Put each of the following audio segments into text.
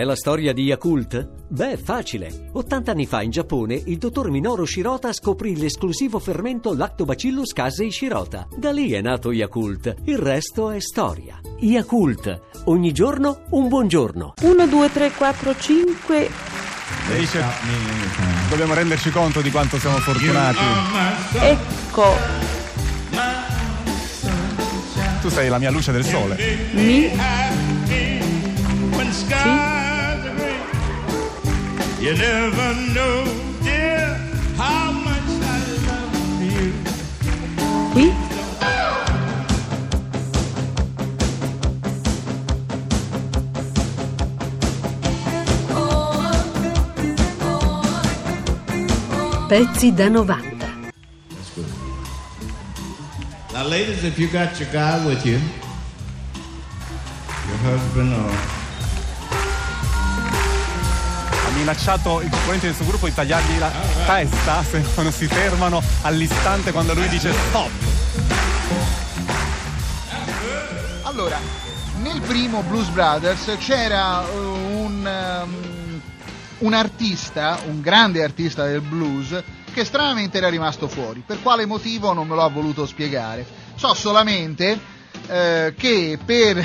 è la storia di Yakult? Beh, facile. 80 anni fa in Giappone il dottor Minoru Shirota scoprì l'esclusivo fermento Lactobacillus casei Shirota. Da lì è nato Yakult. Il resto è storia. Yakult. Ogni giorno un buongiorno. 1, 2, 3, 4, 5. Dice, dobbiamo renderci conto di quanto siamo fortunati. Ecco, Tu sei la mia luce del sole. mi. You never know, dear, how much I love you. Qui. Pezzi da 90. Now, ladies, if you got your guy with you, your husband or minacciato i componenti del suo gruppo di tagliargli la testa se non si fermano all'istante quando lui dice stop. Allora, nel primo Blues Brothers c'era uh, un, um, un artista, un grande artista del blues, che stranamente era rimasto fuori. Per quale motivo non me lo ha voluto spiegare. So solamente eh, che per,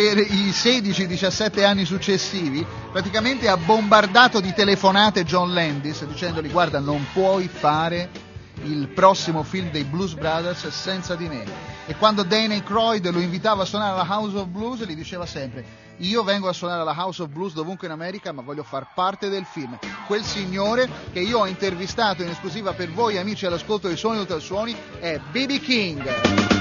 per i 16-17 anni successivi praticamente ha bombardato di telefonate John Landis dicendogli guarda non puoi fare il prossimo film dei Blues Brothers senza di me. E quando Danny Croyd lo invitava a suonare alla House of Blues, gli diceva sempre: Io vengo a suonare alla House of Blues dovunque in America, ma voglio far parte del film. Quel signore che io ho intervistato in esclusiva per voi, amici all'ascolto dei suoni ultrasuoni, è BB King.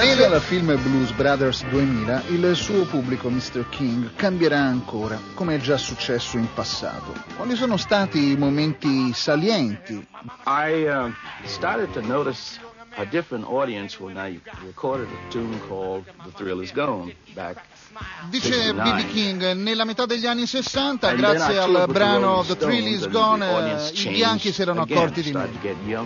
Grazie al film Blues Brothers 2000, il suo pubblico Mr. King cambierà ancora, come è già successo in passato. Quali sono stati i momenti salienti? I uh, started to notice a different audience when I recorded a tune called The Thrill Is Gone back. Dice 69. BB King, nella metà degli anni 60, And then grazie al brano The Thrill Is Gone, eh, i bianchi si erano accorti di me.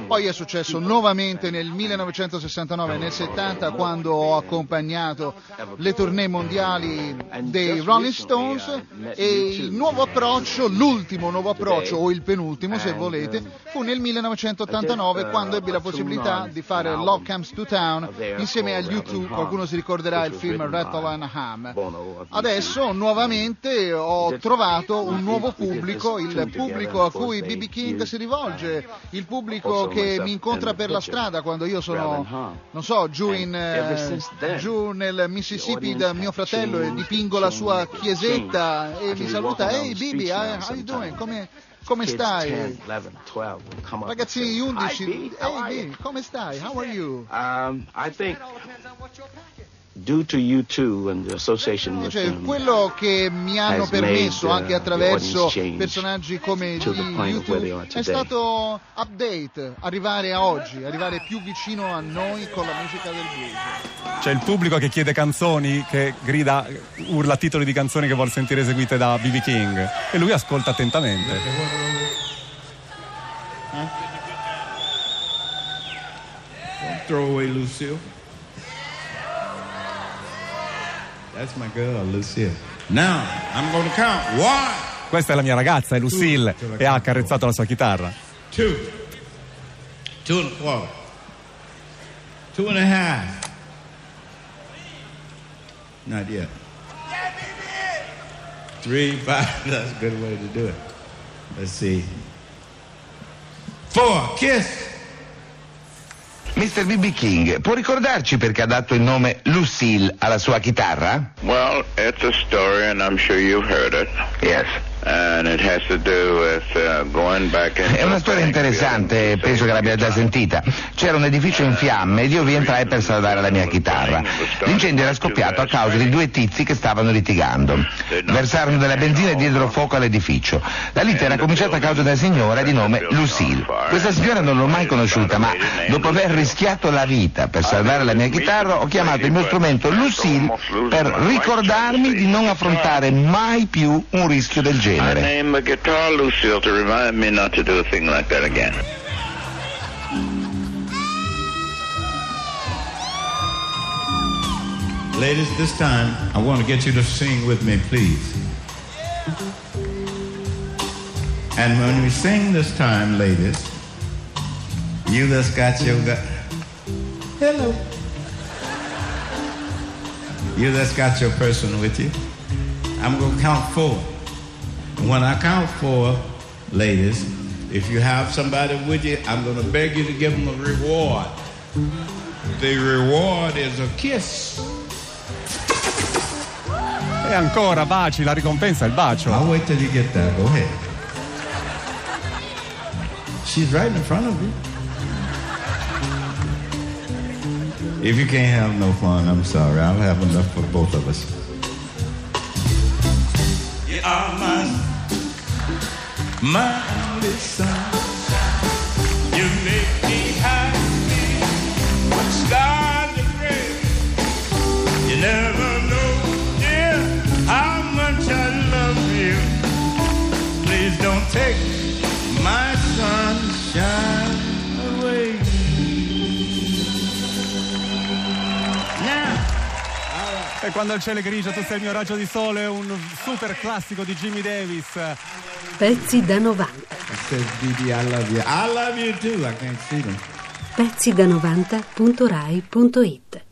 Poi è successo nuovamente nel 1969 e nel 70 quando ho accompagnato le tournée mondiali dei Rolling Stones e il nuovo approccio, l'ultimo nuovo approccio o il penultimo se volete, fu nel 1989 quando ebbi la possibilità di fare Love Comes to Town insieme agli U2, qualcuno si ricorderà il film Rattle and Ham. Adesso nuovamente ho trovato un nuovo pubblico, il pubblico a cui BB King si rivolge, il pubblico che mi incontra per la strada quando io sono, non so, giù, in, eh, giù nel Mississippi da mio fratello e dipingo la sua chiesetta e mi saluta, ehi BB, how how you doing? Come, Come Kids stai? 10, 11, 12 Ragazzi 11, 11. 11. 11. 11. 11. Dice, eh, cioè, quello che mi hanno permesso anche attraverso personaggi come YouTube è stato update, arrivare a oggi, arrivare più vicino a noi con la musica del blues. C'è il pubblico che chiede canzoni, che grida, urla titoli di canzoni che vuole sentire eseguite da B.B. King e lui ascolta attentamente. Eh? Don't throw away Lucille. That's my girl, Lucille. Now, I'm going to count. One, Questa è la mia ragazza, è Lucille, e ha accarezzato la sua chitarra. two, two and a quarter, two and a half. Not yet. Three, five. That's a good way to do it. Let's see. Four, kiss. Mr. BB King, può ricordarci perché ha dato il nome Lucille alla sua chitarra? Well, it's a story, and I'm sure you've heard it. Yes. Uh, È una storia interessante, penso che l'abbia già sentita. C'era un edificio in fiamme ed io vi entrai per salvare la mia chitarra. L'incendio era scoppiato a causa di due tizi che stavano litigando. Versarono della benzina e diedero fuoco all'edificio. La lite era cominciata a causa della signora di nome Lucille. Questa signora non l'ho mai conosciuta, ma dopo aver rischiato la vita per salvare la mia chitarra, ho chiamato il mio strumento Lucille per ricordarmi di non affrontare mai più un rischio del I named the guitar Lucille to remind me not to do a thing like that again. Ladies, this time I want to get you to sing with me, please. And when we sing this time, ladies, you that's got your gu- hello. You that's got your person with you. I'm gonna count four. When I count four, ladies, if you have somebody with you, I'm gonna beg you to give them a reward. The reward is a kiss. E ancora baci, la ricompensa è il bacio. I'll wait till you get there. Go ahead. She's right in front of you. If you can't have no fun, I'm sorry. I'll have enough for both of us. You are my, my only E quando il cielo è grigio, tu sei il mio raggio di sole, un super classico di Jimmy Davis. Pezzi da 90. It says, Dee I love you. I love you too. I can't see them. Pezzi da 90.rai.it